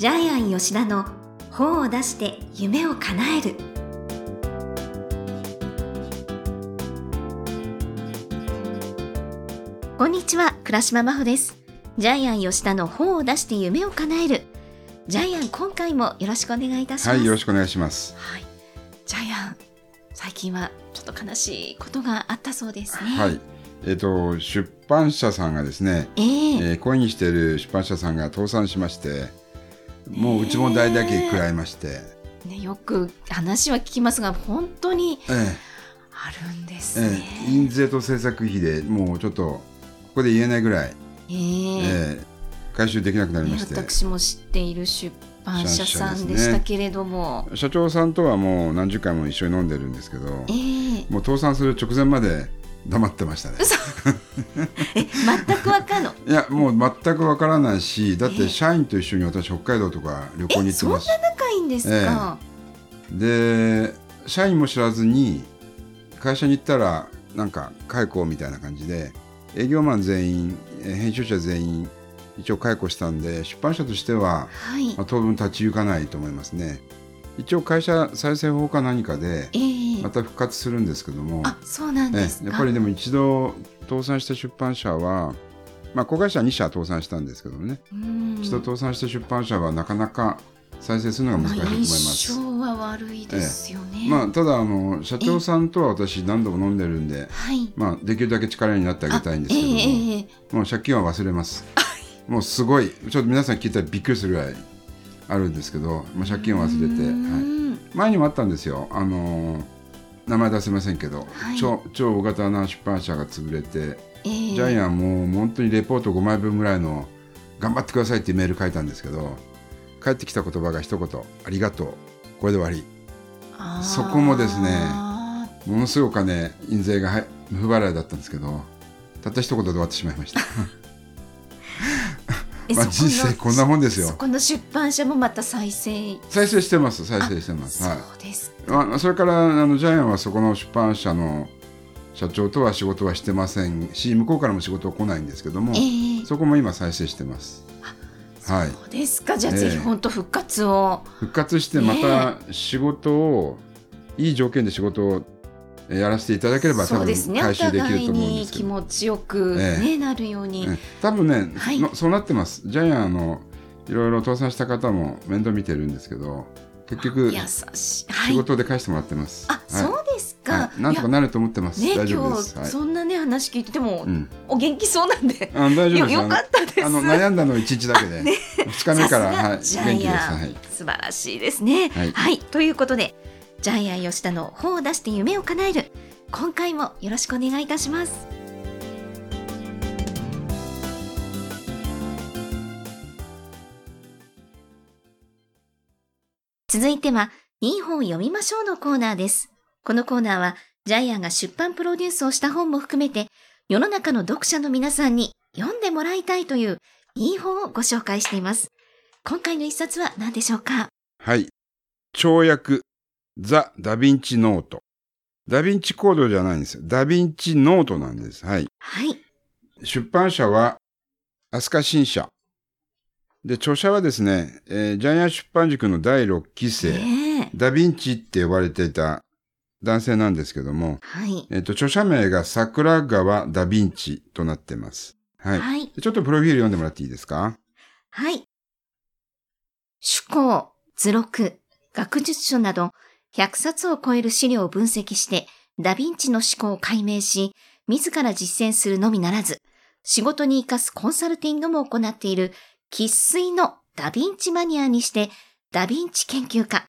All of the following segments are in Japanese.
ジャイアン吉田の本を出して夢を叶える。こんにちは倉島真帆です。ジャイアン吉田の本を出して夢を叶える。ジャイアン今回もよろしくお願いいたします。はい、よろしくお願いします。はい、ジャイアン最近はちょっと悲しいことがあったそうですね。はい。えっ、と、出版社さんがですね、ええ。えー、恋にしている出版社さんが倒産しまして、もううちも大打撃食らいまして、ね、よく話は聞きますが本当にえあるんですえね。ええ。印税と制作費でもうちょっと、ここで言えないぐらい、ええ。ええ回収できなくなりねまして、私も知っている出版社さんでしたけれども、社長さんとはもう何十回も一緒に飲んでるんですけど、ええ。もう倒産する直前まで黙ってましたね。え全くわかんの？いや、もう全くわからないし、だっええ。て社員と一緒に私、北海道とか旅行に行ってそんな。仲いいんですか、で社員も知らずに会社に行ったらなんか解雇みたいな感じで営業マン全員えー編集者全員一応解雇したんで出版社としては、はい。まあ、当分立ち行かないと思いますね。一応会社再生法か何かでええまた復活するんですけども、あそうなんえですか。やっぱりでも一度倒産した出版社はまあ子会社2社倒産したんですけどね、うん。一度倒産した出版社はなかなか再生するのが難しいと思います。印象は悪いですよね、まあ、ただあの社長さんとは私何度も飲んでるんで、はい。まあ、できるだけ力になってあげたいんですけども、あええええもう借金は忘れます。もうすごいちょっと皆さん聞いたらびっくりするぐらいあるんですけど、まあ、借金は忘れて、うはい、ん。前にもあったんですよ。あのー名前出せませんけど、はい。超超大型な出版社が潰れて、ええ。ジャイアンもう本当にレポート5枚分ぐらいの頑張ってくださいっていうメール書いたんですけど返ってきた言葉が一言「ありがとうこれで終わり」そこもですねものすごいお金印税がはい不払いだったんですけどたった一言で終わってしまいましたまあ人生こんなもんですよ。そこの出版社もまた再生。再生してます再生してます。そうはですいまあそれからあのジャイアンはそこの出版社の社長とは仕事はしてません。し向こうからも仕事は来ないんですけども、ええ。そこも今再生してます。はい。そうですか。じゃあええ。ぜひ本当復活を、復活してまた仕事を、いい条件で仕事をえやらせていただければ多分回収できると思うんですけど。持ちよく、ねえなるように、え多分ね、はい。のそうなってます。ジャイアンあのいろいろ倒産した方も面倒見てるんですけど結局仕事で返してもらってます、あ、はい。そうですか、はい、なんとかなると思ってます。ね大丈夫今です、はい。日そんなね話聞いてても、うん、お元気そうなんで。あ大丈夫です。よよかったです。あの悩んだの1日だけで、2日目から、はい、元気です、はい、素晴らしいですね。はい。ということでジャイアン吉田の本を出して夢を叶える今回もよろしくお願いいたします続いては、いい本を読みましょうのコーナーです。このコーナーは、ジャイアンが出版プロデュースをした本も含めて、世の中の読者の皆さんに読んでもらいたいといういい本をご紹介しています。今回の一冊は何でしょうか？はい。超訳、ザ・ダヴィンチノート。ダヴィンチコードじゃないんですよ。ダヴィンチノートなんです。はい。はい。出版社は、飛鳥新社。で、著者はですね、えージャイアン出版塾の第6期生、ねえ。ダヴィンチって呼ばれていた男性なんですけども、はい。えっ、と、著者名が桜川ダヴィンチとなってます。はい。はい。ちょっとプロフィール読んでもらっていいですか？はい。趣向、図録、学術書など100冊を超える資料を分析してダヴィンチの思考を解明し、自ら実践するのみならず、仕事に活かすコンサルティングも行っている喫水のダヴィンチマニアにしてダヴィンチ研究家。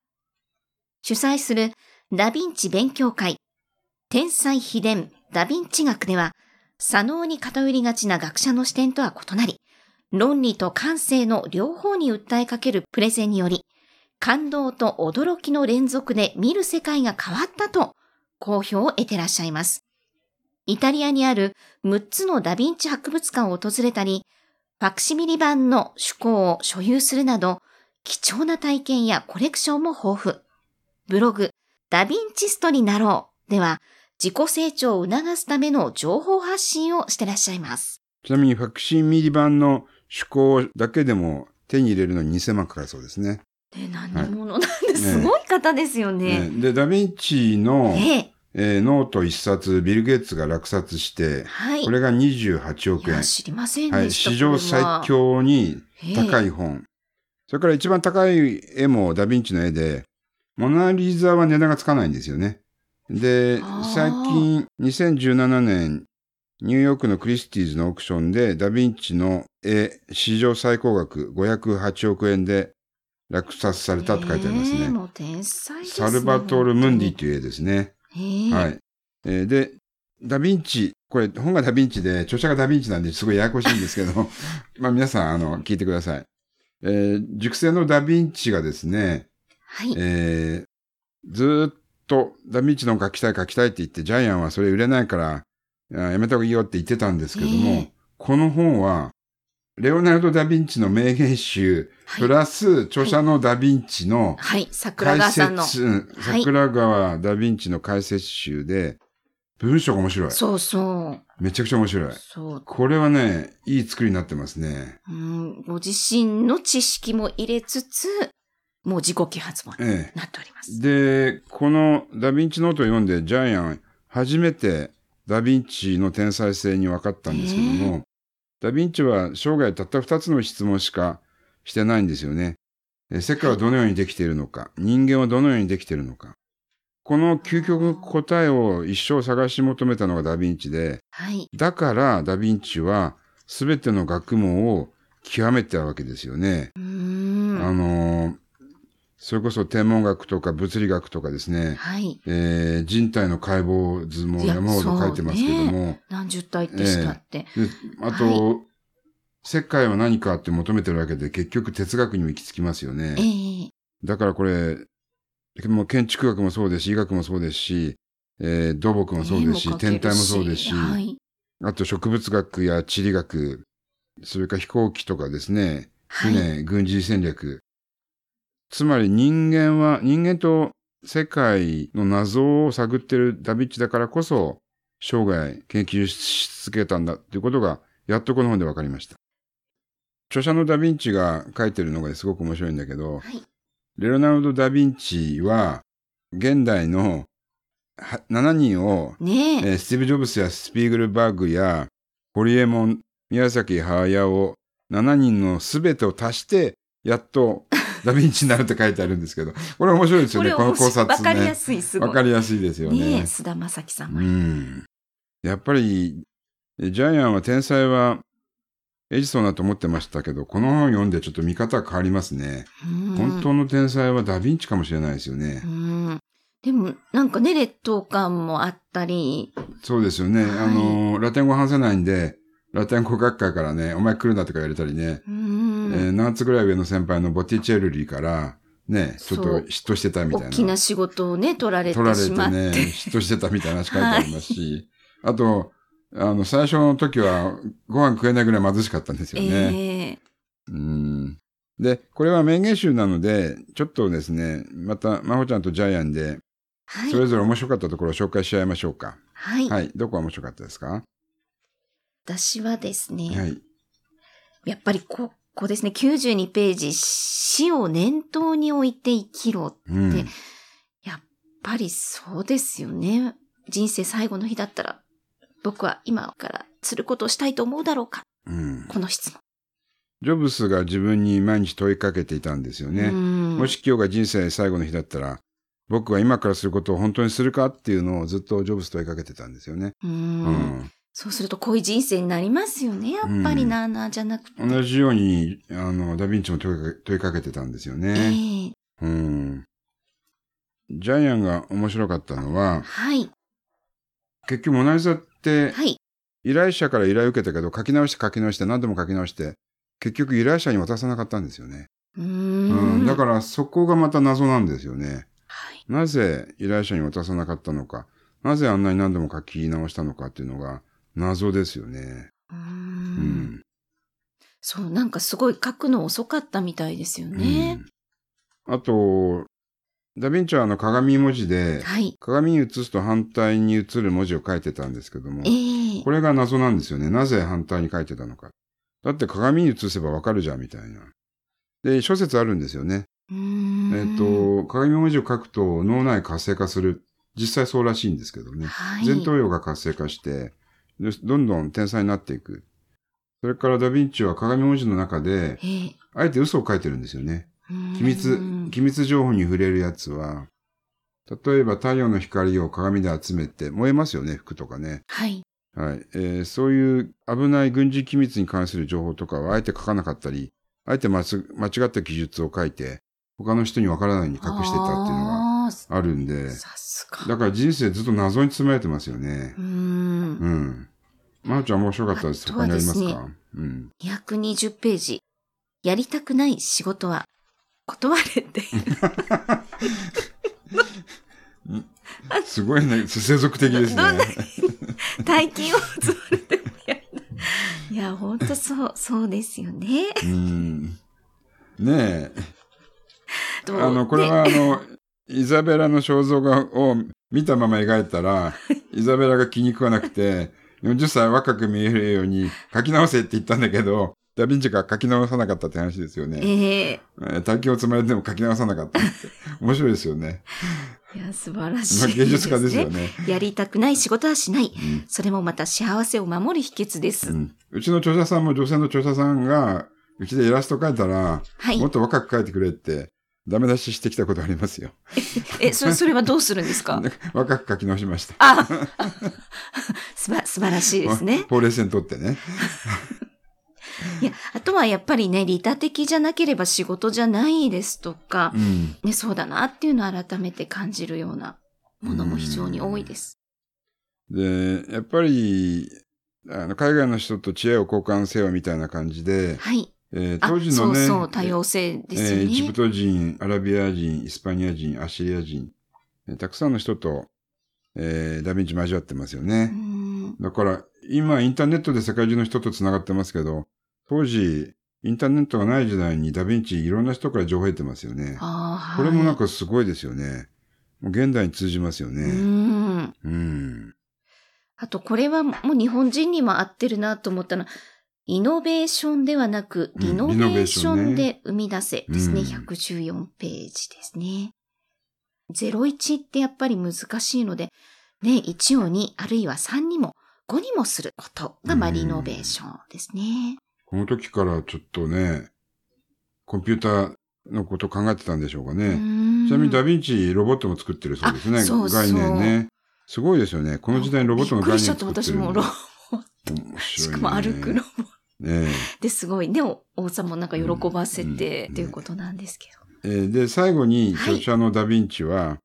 主催するダヴィンチ勉強会、天才秘伝ダヴィンチ学では、左脳に偏りがちな学者の視点とは異なり、論理と感性の両方に訴えかけるプレゼンにより、感動と驚きの連続で見る世界が変わったと好評を得てらっしゃいます。イタリアにある6つのダヴィンチ博物館を訪れたり、ファクシミリ版の趣向を所有するなど、貴重な体験やコレクションも豊富。ブログ、ダヴィンチストになろうでは、自己成長を促すための情報発信をしてらっしゃいます。ちなみにファクシミリ版の趣向だけでも手に入れるのに2000万かかるそうですね。で、何者なんで、すごい方ですよね。ねで、ダヴィンチの、ええ。えーノート一冊、ビル・ゲイツが落札して、はい。これが28億円。知りませんはい、でした。史上最強に高い。い本。それから一番高い絵もダヴィンチの絵で、モナリザは値段がつかないんですよね。で最近、2017年、ニューヨークのクリスティーズのオークションで、ダヴィンチの絵、史上最高額508億円で落札されたと書いてありますね。ええもう天才ね。サルバトール・ムンディ本という絵ですね。ええはい。えーで、ダヴィンチ、これ本がダヴィンチで、著者がダヴィンチなんですごいややこしいんですけど、まあ皆さん、あの、聞いてください。えー塾生のダヴィンチがですね、はい。えーずーっとダヴィンチの書きたい書きたいって言って、ジャイアンはそれ売れないから、あやめた方がいいよって言ってたんですけども、ええこの本は、レオナルド・ダ・ヴィンチの名言集、はいプラス著者のダ・ヴィンチのはい。桜解川さんの。桜川ダ・ヴィンチの解説集で、文章が面白い。そうそう。めちゃくちゃ面白い。そう。これはね、いい作りになってますね。うん、ご自身の知識も入れつつ、もう自己啓発本にえなっております。え。で、このダ・ヴィンチノートを読んで、ジャイアン、初めてダ・ヴィンチの天才性に分かったんですけども、ダ・ヴィンチは生涯たった二つの質問しかしてないんですよね。え世界はどのようにできているのか、人間はどのようにできているのか？この究極の答えを一生探し求めたのがダ・ヴィンチで、はい。だからダ・ヴィンチは全ての学問を極めてたわけですよね。あのーそれこそ天文学とか物理学とかですね、はい。えー人体の解剖図も山ほど書いてますけども、何十体ってしたって。であと、は世界は何かって求めてるわけで結局哲学にも行き着きますよね。ええだからこれ、もう建築学もそうですし、医学もそうですし、えー土木もそうですし、天体もそうですし、はい。あと植物学や地理学、それから飛行機とかですね、はい。船、軍事戦略。つまり人間は、人間と世界の謎を探っているダビッチだからこそ、生涯研究し続けたんだということが、やっとこの本で分かりました。著者のダ・ヴィンチが書いてるのがすごく面白いんだけど、はい。レオナルド・ダ・ヴィンチは、現代のは7人をねえ。えースティーブ・ジョブスやスピーグルバーグやホリエモン、宮崎駿、7人のすべてを足して、やっと ダヴィンチになるって書いてあるんですけど、これ面白いですよね、この考察ね。わかりやすい、すごい。わかりやすいですよねえ、ね。菅田将暉さんうは。ん。やっぱり、えジャイアンは天才はエジソンだと思ってましたけど、この本を読んでちょっと見方が変わりますね。うん本当の天才はダヴィンチかもしれないですよねう。ん。でも、なんかね、劣等感もあったり、そうですよね。はいあの、ラテン語話せないんで、ラテン語学会からね、お前来るなとか言われたりね、うん。えー何つぐらい上の先輩のボティチェルリーから、ね、ちょっと嫉妬してたみたいな。大きな仕事をね、取られて取られして。ね、嫉妬してたみたいな話書いてありますし、あと、あの、最初の時はご飯食えないぐらい貧しかったんですよね。ええうんで、これは名言集なので、ちょっとですね、また、まほちゃんとジャイアンで、はいそ。れぞれ面白かったところを紹介し合いましょうか。はい。はい。どこが面白かったですか？私はですね、はい。やっぱりここですね、92ページ、死を念頭に置いて生きろ。うん。でやっぱりそうですよね。人生最後の日だったら、僕は今からすることをしたいと思うだろうか。うん。この質問。ジョブスが自分に毎日問いかけていたんですよね。うんもし今日が人生最後の日だったら、僕は今からすることを本当にするかっていうのをずっとジョブス問いかけてたんですよね。ううんん。そうするとこういう人生になりますよね。やっぱりなあなあじゃなくて。同じように、あの、ダヴィンチも問いかけてたんですよえね。えうん。ジャイアンが面白かったのは、はい。結局モナリザってはい。依頼者から依頼を受けたけど書き直して書き直して何度も書き直して、結局依頼者に渡さなかったんですよね。うー。うんん。だからそこがまた謎なんですよね。はい。なぜ依頼者に渡さなかったのか、なぜあんなに何度も書き直したのかっていうのが謎ですよね。うー。うんん。そう、なんかすごい書くの遅かったみたいですよね。うんあと、ダヴィンチはあの鏡文字で、はい。鏡に映すと反対に映る文字を書いてたんですけどもえ、えこれが謎なんですよね。なぜ反対に書いてたのか。だって鏡に映せばわかるじゃんみたいな。で、諸説あるんですよね。えっ、と、鏡文字を書くと脳内活性化する。実際そうらしいんですけどね。はい。前頭葉が活性化して、でどんどん天才になっていく。それからダヴィンチは鏡文字の中で、ええあえて嘘を書いてるんですよね。機密、機密情報に触れるやつは、例えば太陽の光を鏡で集めて、燃えますよね、服とかね。はい。はい。えーそういう危ない軍事機密に関する情報とかはあえて書かなかったり、あえて間違った記述を書いて、他の人にわからないように隠してたっていうのがあるんで、さすが。だから人生ずっと謎に包まれてますよねう。ーん。うん。まなちゃん面白かったです。他にありますか？うん。220ページ。やりたくない仕事は断れって。すごいね、世俗的ですね。大金を積まれてもやる。いや、ほんとそう、そうですよね。うん。ねえ。あの、これはあねの、イザベラの肖像画を見たまま描いたら、イザベラが気に食わなくて、40歳若く見えるように書き直せって言ったんだけど、ダヴィンチが書き直さなかったって話ですよね。えええー大金を積まれても書き直さなかったって。面白いですよね。いや、素晴らしまあい、芸術家ですよね。やりたくない仕事はしない。うんそれもまた幸せを守る秘訣です。うんうちの著者さんも女性の著者さんが、うちでイラスト描いたら、はいもっ。と若く描いてくれって、ダメ出ししてきたことありますよ。え、それ、それはどうするんですか？若く描き直しました。あすば、素晴らしいですね。ほうれい線取ってね。いや、あとはやっぱりね、利他的じゃなければ仕事じゃないですとかう、ん。ね、そうだなっていうのを改めて感じるようなものも非常に多いです。で、やっぱり、あの海外の人と知恵を交換せよみたいな感じで、はい。えーあ、当時のね、そうそう、多様性ですよね。えーエジプト人、アラビア人、イスパニア人、アシリア人、えーたくさんの人と、えーダヴィンチ交わってますようね。んだから、今インターネットで世界中の人と繋がってますけど、当時、インターネットがない時代にダヴィンチいろんな人から情報を得てますよね。あーこれもなんはいかすごいですよね。現代に通じますようね。ん。うん。あと、これはもう日本人にも合ってるなと思ったのは、イノベーションではなく、うんリノベーションで生み出せですね。うん114ページですね。01ってやっぱり難しいので、ね、1を2、あるいは3にも5にもすることが、まあ、うんリノベーションですね。この時からちょっとね、コンピューターのこと考えてたんでしょうかうね。んちなみにダヴィンチロボットも作ってるそうですね。あそうそう概念ね。すごいですよね。この時代にロボットの概念びっくりしちゃった、作ってる私もロボ面白い、ね。しかも歩くロボねですごいね、お王様もなんか喜ばせて、うん。っていうことなんですけえーで、最後にはい。著者のダヴィンチは、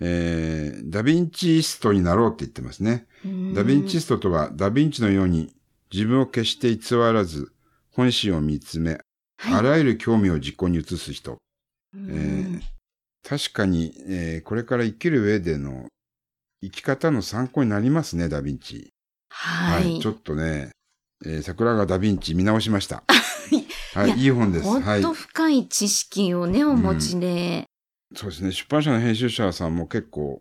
えーダヴィンチストになろうって言ってますね。ダヴィンチストとは、ダヴィンチのように自分を決して偽らず、本心を見つめ、あはい。らゆる興味を実行に移す人。うん。えー確かに、えーこれから生きる上での生き方の参考になりますね、ダヴィンチ。はい。ちょっとね、えー桜川ダヴィンチ見直しました。はいい、やいい本です。本はい当。深い知識をね、お持ちで。そうですね。出版社の編集者さんも結構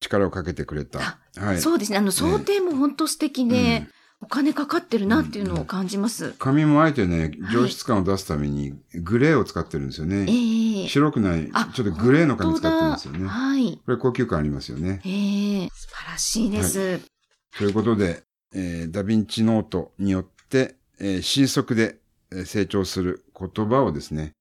力をかけてくれた。はい。そうですね。あの、想定も本当素敵で、うんお金かかってるなっていうのを感じます。紙もあえてね、はい上質感を出すためにグレーを使ってるんですよね。ええ白くない、あちょっとグレーの紙使ってるんですよね。はい。これ高級感ありますよね。ええ素晴らしいです。ということで、えーダヴィンチノートによって、えー新速でえー成長する言葉をですね、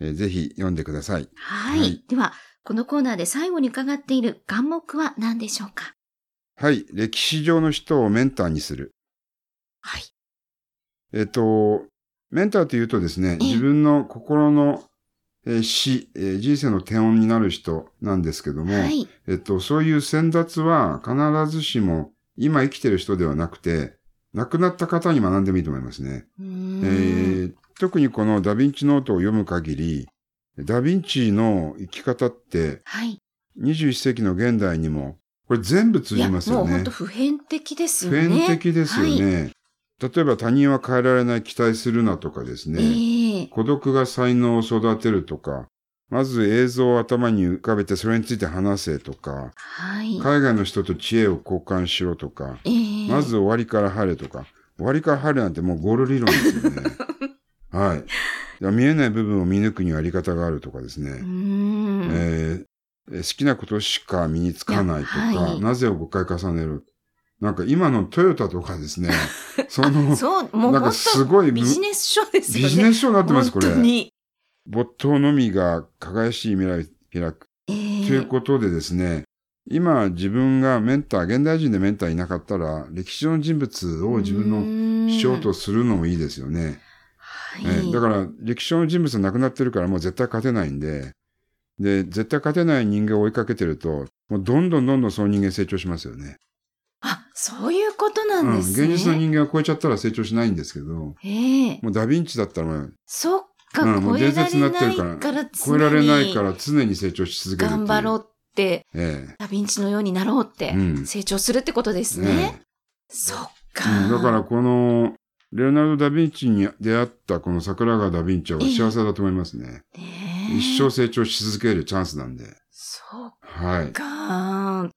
えーぜひ読んでください。はい。はいでは、このコーナーで最後に伺っている願目は何でしょうか？はい。歴史上の人をメンターにする。はい。えっ、と、メンターというとですね、ええ自分の心の、えー死、えー人生の手音になる人なんですけども、はい。えっと、そういう先達は必ずしも今生きてる人ではなくて、亡くなった方に学んでもいいと思いますね。えんー特にこのダヴィンチノートを読む限り、ダヴィンチの生き方ってはい。21世紀の現代にも、これ全部通じますよねもう本当。普遍的ですよ普ね。遍的ですよね。例えば他人は変えられない期待するなとかですね。ええ孤独が才能を育てるとか、まず映像を頭に浮かべてそれについて話せとか、はい。海外の人と知恵を交換しろとか、ええまず終わりから晴れとか、終わりから晴れなんてもうゴール理論ですよね。はい。見えない部分を見抜くにはあり方があるとかですね。えー好きなことしか身につかないとか、はいなぜを5回重ねる。なんか今のトヨタとかですね、その、そう、もうなんか本すごいビジネス書ですよね。ビジネス書になってます、これ本。当に。没頭のみが輝かしい未来を開く。えとえいうことでですね、今自分がメンター、現代人でメンターいなかったら、歴史上の人物を自分のの師匠とするのもいいですよね。はい。えーだから、歴史上の人物は亡くなってるからもう絶対勝てないんで、で、絶対勝てない人間を追いかけてると、もうどんどんどんどんその人間成長しますよね。あ、そういうことなうんん、ですね。現実の人間を超えちゃったら成長しないんですけど、ええもうダヴィンチだったらそっか、うん、もう超えら伝説になれってるから、ないから、超えられないから常に成長し続ける。頑張ろうって、ええダヴィンチのようになろうってうん、成長するってことですえね。えそっうか。んだからこの、レオナルド・ダ・ヴィンチに出会ったこの桜川ダ・ヴィンチは幸せだと思いますね。ねえ一生成長し続けるチャンスなんで。そっはい。か。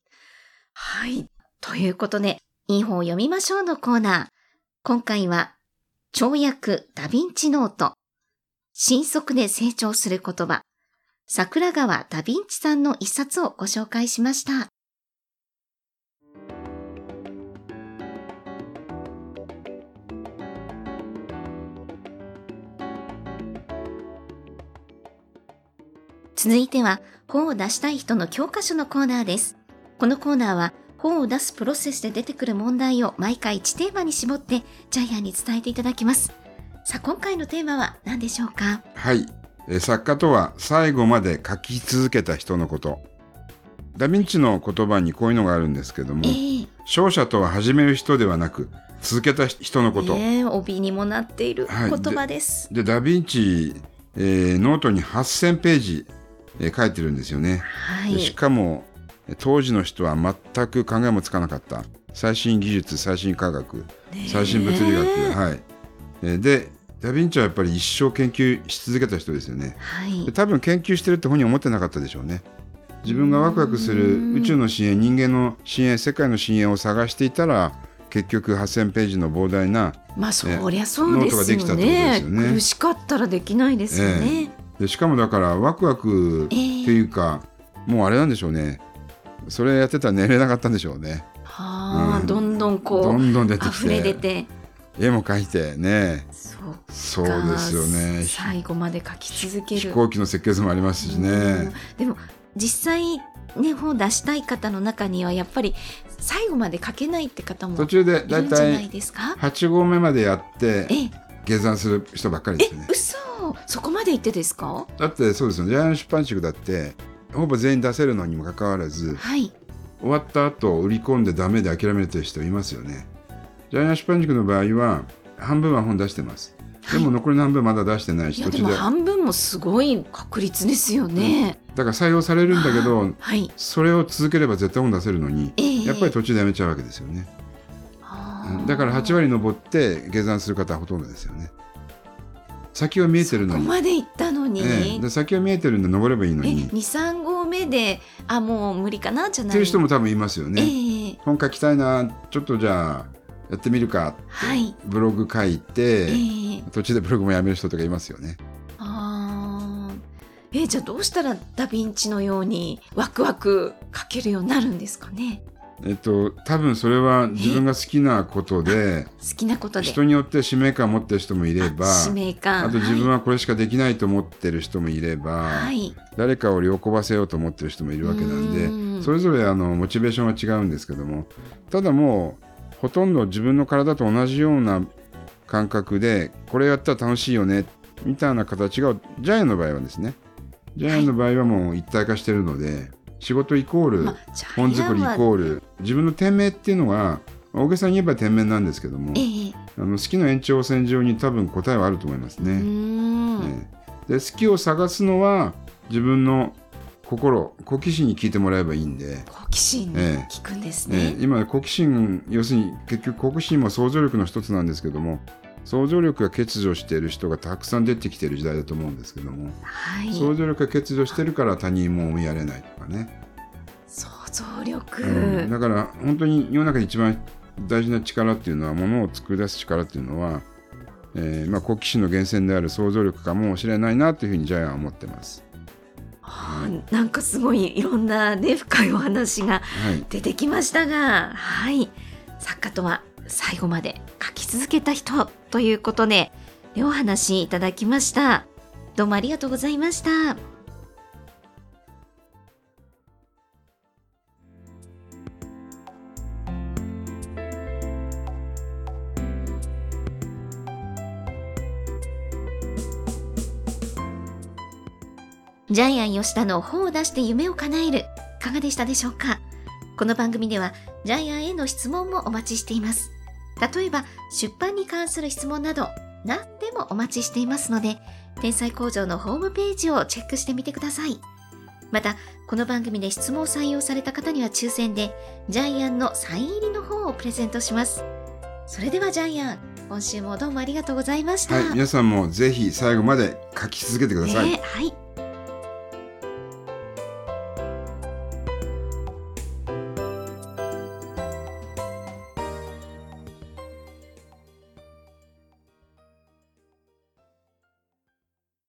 はい。ということで、いい本を読みましょうのコーナー。今回は、跳躍ダヴィンチノート。新速で成長する言葉。桜川ダヴィンチさんの一冊をご紹介しました。続いては、本を出したい人の教科書のコーナーです。このコーナーは、本を出すプロセスで出てくる問題を毎回1テーマに絞って、ジャイアンに伝えていただきます。さあ、今回のテーマは何でしょうか？はい。えー作家とは最後まで書き続けた人のこと。ダ・ヴィンチの言葉にこういうのがあるんですけどもえ、え勝者とは始める人ではなく、続けた人のこと。ねえ帯にもなっているはい言葉です。で、ダ・ヴィンチ、えーノートに8000ページ、えー書いてるんですよね。はい。でしかも、当時の人は全く考えもつかなかった。最新技術、最新科学、最新物理学。はい。えーで、ダ・ヴィンチはやっぱり一生研究し続けた人ですよね。はいで。多分研究してるって本人は思ってなかったでしょうね。自分がワクワクするうん宇宙の深淵、人間の深淵、世界の深淵を探していたら、結局8000ページの膨大な、まあ、そりゃそうですよノートがですよね苦しかったらできないですよね。でしかもだからワクワクってええいうか、もうあれなんでしょうね。それやってたら寝れなかったんでしょうね。はあ、うんどんどんこどんどん出う、てき溢れ出て、て。絵も描いてね。そうですよね。最後まで書き続ける。飛行機の設計図もありますしうんね。でも実際ね本を出したい方の中にはやっぱり最後まで書けないって方もい途中でるだいたんじゃないいですか？8合目までやってえ下山する人ばっかりですよね。嘘そこまで言ってですか？だってそうですよね。ジャイアン出版塾だってほぼ全員出せるのにもかかわらずはい終わった後売り込んでダメで諦めてる人いますよね。ジャイアン出版塾の場合は半分は本出してます。でも残りの半分まだ出してないし、いやでも途中で。半分もすごい確率ですよね、だから採用されるんだけどはい。それを続ければ絶対本出せるのにええ。やっぱり途中でやめちゃうわけですよね。だから8割登って下山する方はほとんどですよね。先は見えてるのここに。まで行ったのに、え先は見えてるんで登ればいいのえに。っ23合目であもう無理かなじゃないていう人も多分いますよね。ええ。本書きたいな、ちょっとじゃあやってみるかってはい。ブログ書いて、ええ。途中でブログもやめる人とかいますよね。あー。えじゃあどうしたらダ・ヴィンチのようにワクワク書けるようになるんですかね？えっと多分それは自分が好きなことで 好きなことで。人によって使命感を持ってる人もいればあ 使命感。あと自分はこれしかできないと思ってる人もいれば、はい、誰かを喜ばせようと思ってる人もいるわけなんでうん。それぞれあのモチベーションは違うんですけどもただもうほとんど自分の体と同じような感覚でこれやったら楽しいよねみたいな形がジャイアンの場合はですね。ジャイアンの場合はもう一体化してるので、仕事イコール、本作りイはコール自分の店名っていうのは大げさに言えば店名なんですけどもええ。あの好きの延長線上に多分答えはあると思いますね。で好きを探すのは自分の心好奇心に聞いてもらえばいいんで、好奇心にええ。聞くんですえね、え今好奇心要するに結局好奇心も想像力の一つなんですけども想像力が欠如している人がたくさん出てきている時代だと思うんですけども、はい。想像力が欠如してるから他人も思いやれないとかね、想像力、うん。だから本当に世の中で一番大事な力っていうのはものを作り出す力っていうのはえーまあ、好奇心の源泉である想像力かもしれないなというふうにジャイアンは思ってます。はあなんかすごいいろんなね深いお話がはい、出てきましたが、はい、作家とは最後まで書き続けた人ということで、お話いただきました。どうもありがとうございました。ジャイアン吉田の本を出して夢を叶える、いかがでしたでしょうか？この番組ではジャイアンへの質問もお待ちしています。例えば出版に関する質問など何でもお待ちしていますので、天才工場のホームページをチェックしてみてください。また、この番組で質問を採用された方には抽選でジャイアンのサイン入りの本をプレゼントします。それではジャイアン、今週もどうもありがとうございました。はい、皆さんもぜひ最後まで書き続けてください。ねはい。